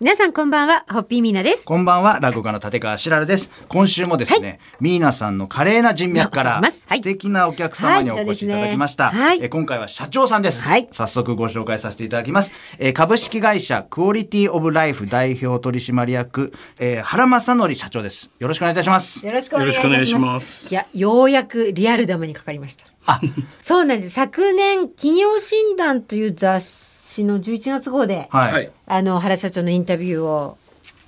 皆さんこんばんは、ホッピーミーナです。こんばんは、落語家の立川しららです。今週もですね、ミーナさんの華麗な人脈から、素敵なお客様にお越しいただきました。はいはいえ今回は社長さんです、はい早速ご紹介させていただきます。えー株式会社クオリティオブライフ代表取締役、えー原正則社長です。よろしくお願いいたします。よろしくお願いします。よろしくお願いしますいや、ようやくリアル玉にかかりました。あ、そうなんです。昨年、企業診断という雑誌の11月号で、はい。はいあの、原社長のインタビューを、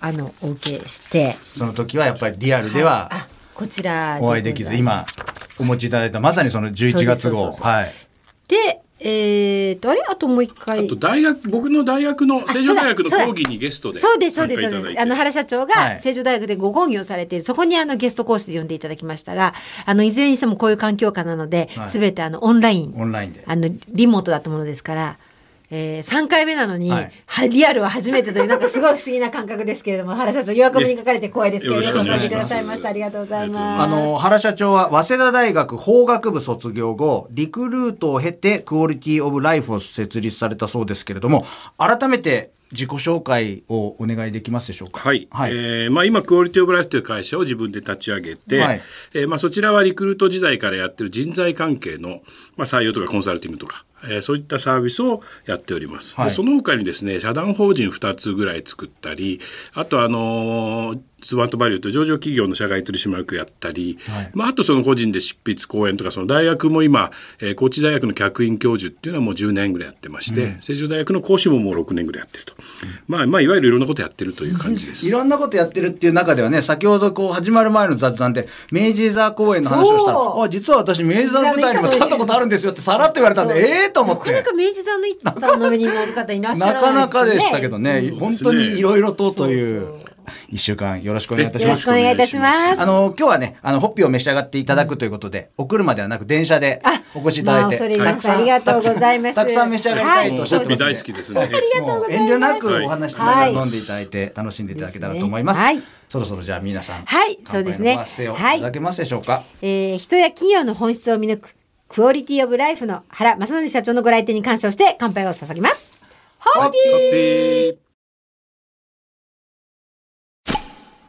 あの、お受けして、その時はやっぱりリアルではあ、こちらお会いできず、今お持ちいただいたまさにその11月号。そうですそうそうそうはい。で、えーと、あれあともう一回。あと大学僕の大学の成城大学の講義にゲストでそうですそうですそうです。あの原社長はいが成城大学でご講義をされている、そこにあのゲスト講師で呼んでいただきましたが、あのいずれにしてもこういう環境下なので、はいすべてあのオンライン、オンラインで。あのリモートだったものですから。えー、3回目なのに、はい。はリアルは初めてというなんかすごい不思議な感覚ですけれども原社長弱くに書かれて光栄ですけどよろしくお願いします。よろしくださいました。ありがとうございあます。あの原社長は早稲田大学法学部卒業後リクルートを経てクオリティオブライフを設立されたそうですけれども改めて自己紹介をお願いできますでしょうか？はい、はい、えーまあ、今クオリティオブライフという会社を自分で立ち上げて、はい。えーまあ、そちらはリクルート時代からやってる人材関係の、まあ、採用とかコンサルティングとか、えーそういったサービスをやっております、はい。でその他にですね社団法人2つぐらい作ったりあとあのースマートバリューという上場企業の社外取締役やったり、はい。まあ、あとその個人で執筆講演とかその大学も今、えー高知大学の客員教授っていうのはもう10年ぐらいやってまして、成城大学の講師ももう6年ぐらいやってると、まあ、まあいわゆるいろんなことやってるという感じです。い。ろんなことやってるっていう中ではね先ほどこう始まる前の雑談で明治座公演の話をしたそうらあ実は私明治座の舞台にも立ったことあるんですよってさらっと言われたんでええと思っなかなてか明治座の板の上に乗る方いらっしゃならかなかないですよね。でしたけどね。うん。本当にいろいろとというそうそう一週間よろしくお願いいたします。よろしくお。願いいたします。あの今日はねあのホッピーを召し上がっていただくということで、お車ではなく電車であお越しいただいて、まあ恐れたくさんありがとうございます。たくさん召し上がりたいとおっしゃってホッピーます大好きですね。ありがとうござい。ますもう遠慮なくお話ししながらはい飲んでいただいて楽しんでいただけたらと思います。はい。そろそろじゃあ皆さん、はい。そうですね。乾杯のご発声をいただけますでしょうか？えー人や企業の本質を見抜くクオリティオブライフの原正則社長のご来店に感謝をして乾杯を捧げます。ホッピー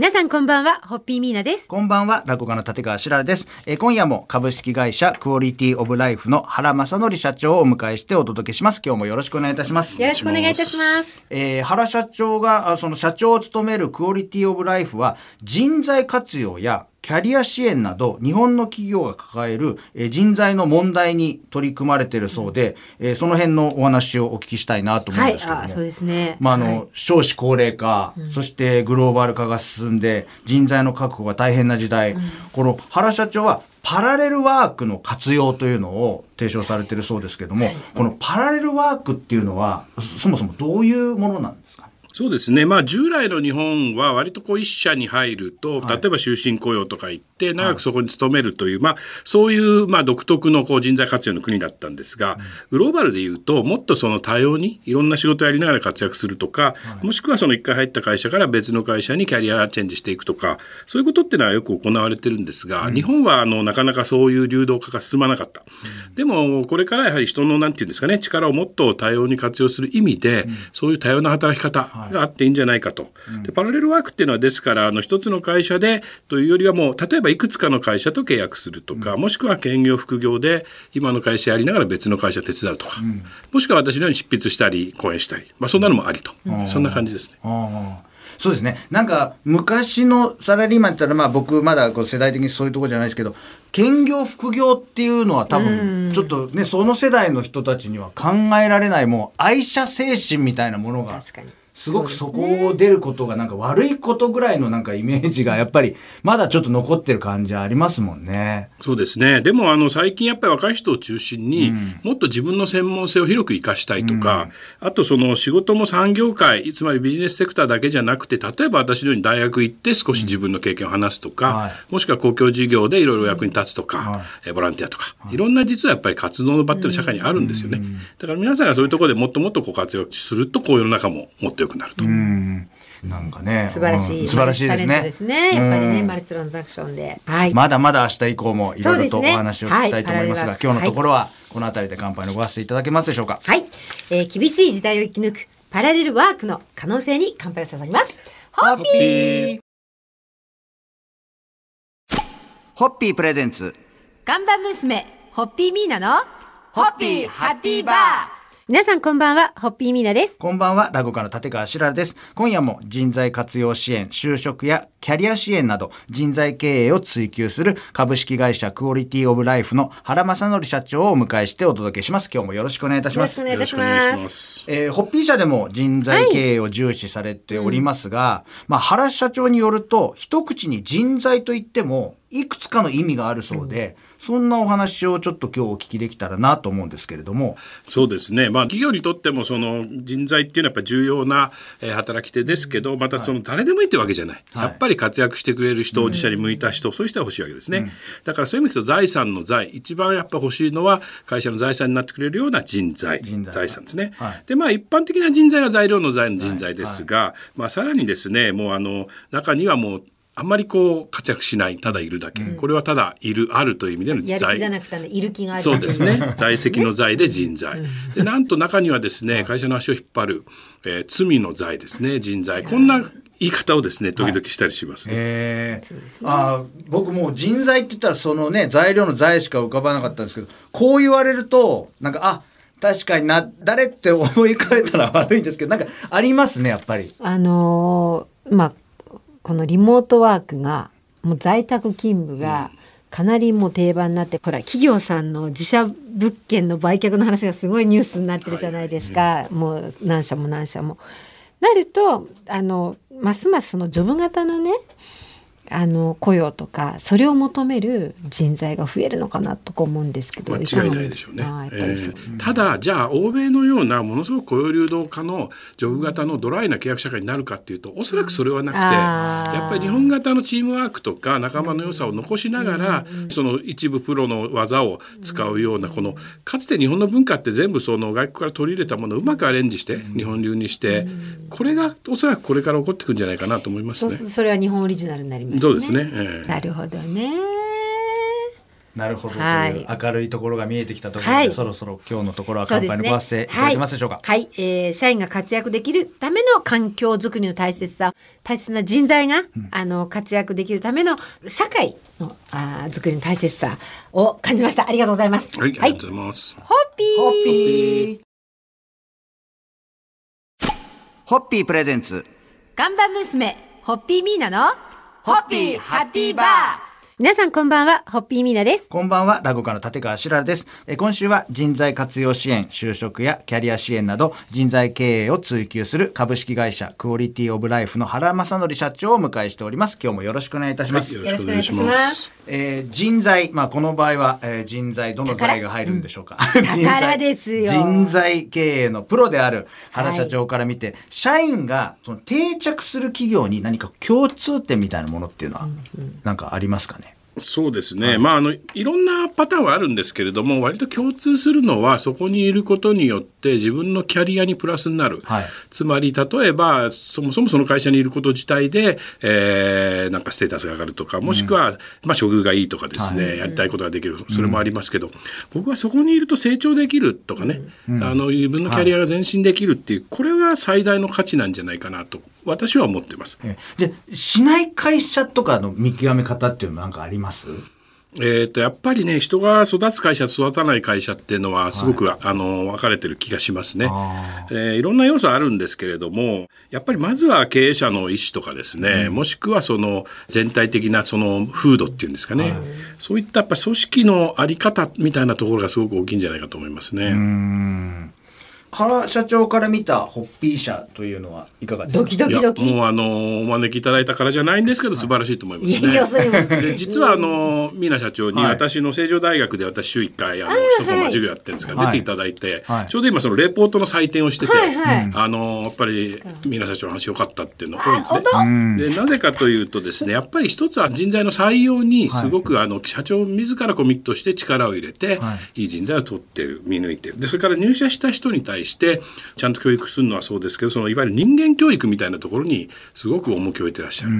皆さんこんばんは、ホッピーミーナです。こんばんは、落語家の立川しららです。えー今夜も株式会社クオリティオブライフの原正則社長をお迎えしてお届けします。今日もよろしくお願いいたします。よろしくお願いいたします。えー原社長があその社長を務めるクオリティオブライフは人材活用やキャリア支援など日本の企業が抱える、えー人材の問題に取り組まれているそうで、えーその辺のお話をお聞きしたいなと思うんすけども。あそうですね。まああのはい少子高齢化、そしてグローバル化が進んで人材の確保が大変な時代、この原社長はパラレルワークの活用というのを提唱されているそうですけども、このパラレルワークっていうのはそそもそもどういうものなんですか？そうですね、まあ、従来の日本は割とこう一社に入ると、はい。例えば終身雇用とか言って長くそこに勤めるという、まあ、そういうまあ独特のこう人材活用の国だったんですが、グローバルでいうともっとその多様にいろんな仕事をやりながら活躍するとか、もしくはその一回入った会社から別の会社にキャリアチェンジしていくとかそういうことっていうのはよく行われてるんですが、日本はあのなかなかそういう流動化が進まなかった。でもこれからやはり人のなんていうんですかね力をもっと多様に活用する意味で、そういう多様な働き方があっていいんじゃないかと。でパラレルワークっていうのはですからあの一つの会社でというよりはもう例えばいくつかの会社と契約するとか、もしくは兼業副業で今の会社やりながら別の会社手伝うとか、もしくは私のように執筆したり講演したり、まあ、そんなのもありと、そんな感じですね。そうですね。なんか昔のサラリーマンって言ったらまあ僕まだこう世代的にそういうところじゃないですけど兼業副業っていうのは多分ちょっとねその世代の人たちには考えられないもう愛社精神みたいなものが確かに。すごくそこを出ることがなんか悪いことぐらいのなんかイメージがやっぱりまだちょっと残ってる感じありますもんね。そうですね。でもあの最近やっぱり若い人を中心に、もっと自分の専門性を広く活かしたいとか、あとその仕事も産業界、つまりビジネスセクターだけじゃなくて、例えば私のように大学行って少し自分の経験を話すとか、はい。もしくは公共事業でいろいろ役に立つとか、はい。えボランティアとか、い。ろんな実はやっぱり活動の場っていうのは社会にあるんですよね。だから皆さんがそういうところでもっともっとこう活躍すると、こういう世の中ももっと良くなると。なんかね素晴らしい、うん素晴らしいですタレントですねね。やっぱりね、うんマルチトランザクションで。はい。まだまだ明日以降もいろいろとおそうですね話を聞きたいと思いますが、はい今日のところはこの辺りで乾杯のご発声いただけますでしょうか？はい、えー厳しい時代を生き抜くパラレルワークの可能性に乾杯を捧げます。ホッピーホッピープレゼンツ。看板娘、ホッピーミーナの、ホッピーハッピーバー皆さんこんばんは、ホッピーミーナです。こんばんは、ラゴカの立川しららです。今夜も人材活用支援、就職やキャリア支援など人材経営を追求する株式会社クオリティオブライフの原正則社長をお迎えしてお届けします。今日もよろしくお願いいたしますよろしくお。願いしま。ますす。えーホッピー社でも人材経営を重視されておりますが、まあ、原社長によると、一口に人材といっても、いくつかの意味があるそうで、そんなお話をちょっと今日お聞きできたらなと思うんですけれども、そうですね、まあ、企業にとってもその人材っていうのはやっぱり重要な、えー働き手ですけどまたその誰でもいいってわけじゃない、はいやっぱり活躍してくれる人、自社に向いた人そういう人が欲しいわけですね、だからそういう意味で言うと財産の財一番やっぱ欲しいのは会社の財産になってくれるような人材財産ですね、はい。でまあ一般的な人材は材料の財の人材ですが、まあ、さらにですねもうあの中にはもうあんまりこう活躍しないただいるだけ、これはただいるあるという意味でのやる気財。じゃなくて、いる気がある。そうですね。在籍の財で人材。で、なんと中にはですね、会社の足を引っ張る、えー罪の財ですね、人材。こんな言い方をですね、時々したりしますね。えーあー僕もう人材って言ったらそのね材料の材しか浮かばなかったんですけどこう言われるとなんかあ確かにな誰って思い浮かべたら悪いんですけどなんかありますねやっぱり。あのーまあこのリモートワークがもう在宅勤務がかなりもう定番になって、ほら企業さんの自社物件の売却の話がすごいニュースになってるじゃないですか、もう何社も何社も。なるとあのますますそのジョブ型のねあの雇用とかそれを求める人材が増えるのかなとか思うんですけど間違いないでしょうね。えーただじゃあ欧米のようなものすごく雇用流動化のジョブ型のドライな契約社会になるかっていうとおそらくそれはなくて、やっぱり日本型のチームワークとか仲間の良さを残しながら、その一部プロの技を使うようなこのかつて日本の文化って全部その外国から取り入れたものをうまくアレンジして日本流にして、これがおそらくこれから起こってくるんじゃないかなと思いますね。それは日本オリジナルになりますね。そうですね。ええなるほどね。なるほどとはいいう明るいところが見えてきたところで、はいそろそろ今日のところは乾。杯のご発声いただけますでしょうか。はい、はいえー社員が活躍できるための環境づくりの大切さ、大切な人材が、あの活躍できるための社会のあーづくりの大切さを感じました。ありがとうございます。はい、ありがとうございます。ホッピー。ホッピーホッピープレゼンツ看板娘、ホッピーミーナの、ホッピーハッピーバー。皆さんこんばんは、ホッピーミーナです。こんばんは、ラゴカの立川しららです。えー今週は人材活用支援、就職やキャリア支援など人材経営を追求する株式会社クオリティオブライフの原正則社長をお迎えしております。今日もよろしくお願いいたします。よろしくお願いします。えー人材、まあ、この場合は、えー人材、どの材が入るんでしょうか。人材 宝ですよ人材経営のプロである原社長から見て、社員がその定着する企業に何か共通点みたいなものっていうのは、なんかありますかね？そうですね、まああのいろんなパターンはあるんですけれども割と共通するのはそこにいることによって自分のキャリアにプラスになる、はい。つまり例えばそもそもその会社にいること自体で、えーなんかステータスが上がるとかもしくは、まあ、処遇がいいとかですね、やりたいことができる。それもありますけど、僕はそこにいると成長できるとかね、あの自分のキャリアが前進できるっていう、これが最大の価値なんじゃないかなと私は思ってます。えで、しない会社とかの見極め方っていうのはなんかあります？えー、とやっぱりね人が育つ会社育たない会社っていうのはすごく、あの分かれてる気がしますね、えーいろんな要素あるんですけれどもやっぱりまずは経営者の意思とかですね、もしくはその全体的なその風土っていうんですかね、そういったやっぱ組織のあり方みたいなところがすごく大きいんじゃないかと思いますね。原社長から見たホッピー社というのはいかがですか？ドキドキドキ。いやもうあのお招きいただいたからじゃないんですけど素晴らしいと思いますね。いや要するにで実はあの皆社長にはい。私の成城大学で私週1回あの一コマ授業やってるんですが、はい。出ていただいて、はい。ちょうど今そのレポートの採点をしてて、はいはい。あのやっぱり皆社長の話良かったっていうのが多いんですね。あ。でなぜかというとですねやっぱり一つは人材の採用にすごく、あの社長自らコミットして力を入れて、、はいい人材を取ってる見抜いてる。でそれから入社した人に対対してちゃんと教育するのはそうですけどそのいわゆる人間教育みたいなところにすごく重きを置いてらっしゃる、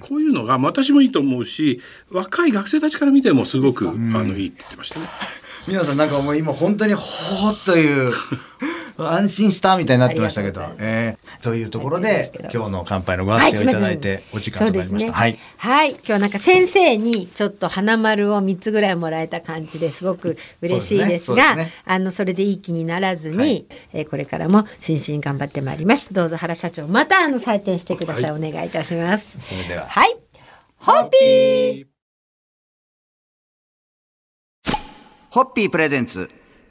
こういうのが私もいいと思うし若い学生たちから見てもすごく、あのいいって言ってましたね。皆さんなんかもう今本当にほーっという安心したみたいになってましたけど、えー、というところで今日の乾杯のご発声をいただいてお時間となりました。ね、はい、はい、今日なんか先生にちょっと花丸を三つぐらいもらえた感じですごく嬉しいですが、ね。ね、あのそれでいい気にならずに、はい、えー、これからも心身頑張ってまいります。どうぞ原社長またあの採点してください、はい、お願いいたします。それでは。はい、ホッピー。ホッピー。プレゼンツ。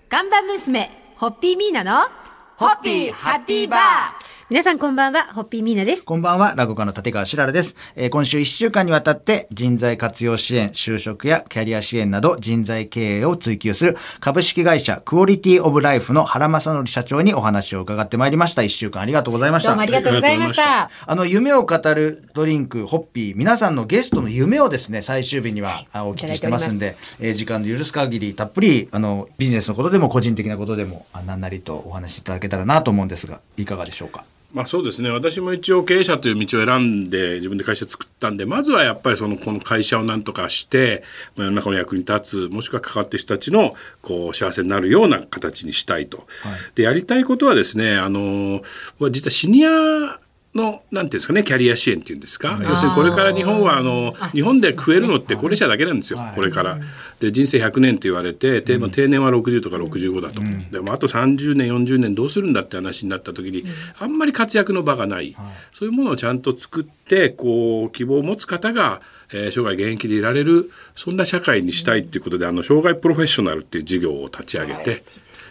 看板娘ホッピーミーナのホッピーハッピーバー。皆さんこんばんは、ホッピーミーナです。こんばんは、落語家の立川しららです。えー、今週1週間にわたって人材活用支援、就職やキャリア支援など人材経営を追求する株式会社クオリティオブライフの原正則社長にお話を伺ってまいりました。1週間ありがとうございました。どうもありがとうございました。あの、夢を語るドリンク、ホッピー、皆さんのゲストの夢をですね、最終日にはお聞きしてますんで、えー、時間の許す限りたっぷり、あの、ビジネスのことでも個人的なことでも、何なりとお話しいただけたらなと思うんですが、いかがでしょうか？まあ、そうですね私も一応経営者という道を選んで自分で会社作ったんでまずはやっぱりそのこの会社をなんとかして世の中の役に立つもしくは関わってる人たちのこう幸せになるような形にしたいと。はい、でやりたいことはですねあの実はシニアのなんていうんですかねキャリア支援っていうんですか？要するにこれから日本はあの日本で食えるのって高齢者だけなんですよ、これから。で人生100年と言われて定定年は60とか65だと、うん、でもあと30年40年どうするんだって話になった時に、あんまり活躍の場がない、そういうものをちゃんと作ってこう希望を持つ方がえー、生涯現役でいられるそんな社会にしたいっていうことで、あの障害プロフェッショナルっていう事業を立ち上げて、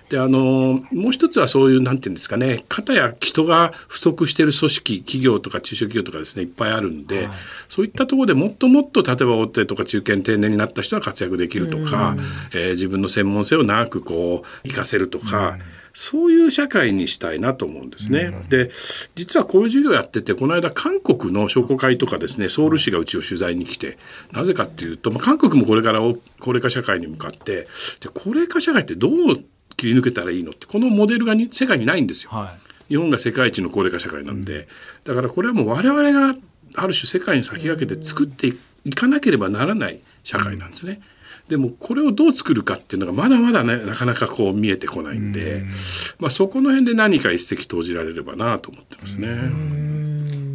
であのもう一つはそういうなんていうんですかね肩や人が不足している組織企業とか中小企業とかですねいっぱいあるんで、はい、そういったところでもっともっと例えば大手とか中堅定年になった人は活躍できるとか、えー、自分の専門性を長くこう活かせるとか。そういう社会にしたいなと思うんですね。で実はこういう授業やっててこの間韓国の商工会とかですねソウル市がうちを取材に来てなぜかっていうと、まあ、韓国もこれから高齢化社会に向かってで高齢化社会ってどう切り抜けたらいいのってこのモデルが世界にないんですよ。はい、日本が世界一の高齢化社会なんで、うん、だからこれはもう我々がある種世界に先駆けて作っていかなければならない社会なんですね。でもこれをどう作るかっていうのがまだまだねなかなかこう見えてこないんで、んまあ、そこの辺で何か一石投じられればなと思ってますね。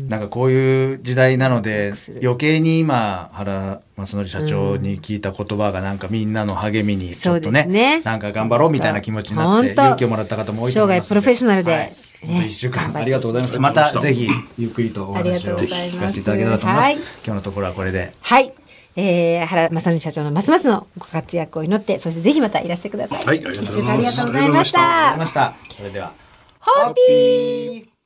なんかこういう時代なので余計に今原正則社長に聞いた言葉がなんかみんなの励みにちょっとね,、ね。なんか頑張ろうみたいな気持ちになって勇気をもらった方も多いと思います生涯プロフェッショナルで、はいね、1週間ありがとうございましたまたぜひゆっくりとお話を聞かせていただけたらと思います、はい、今日のところはこれで。はい。えー、原正則社長のますますのご活躍を祈ってそしてぜひまたいらしてください。はい、ありがとうございます。ありがとうございました。それでは、ホッピー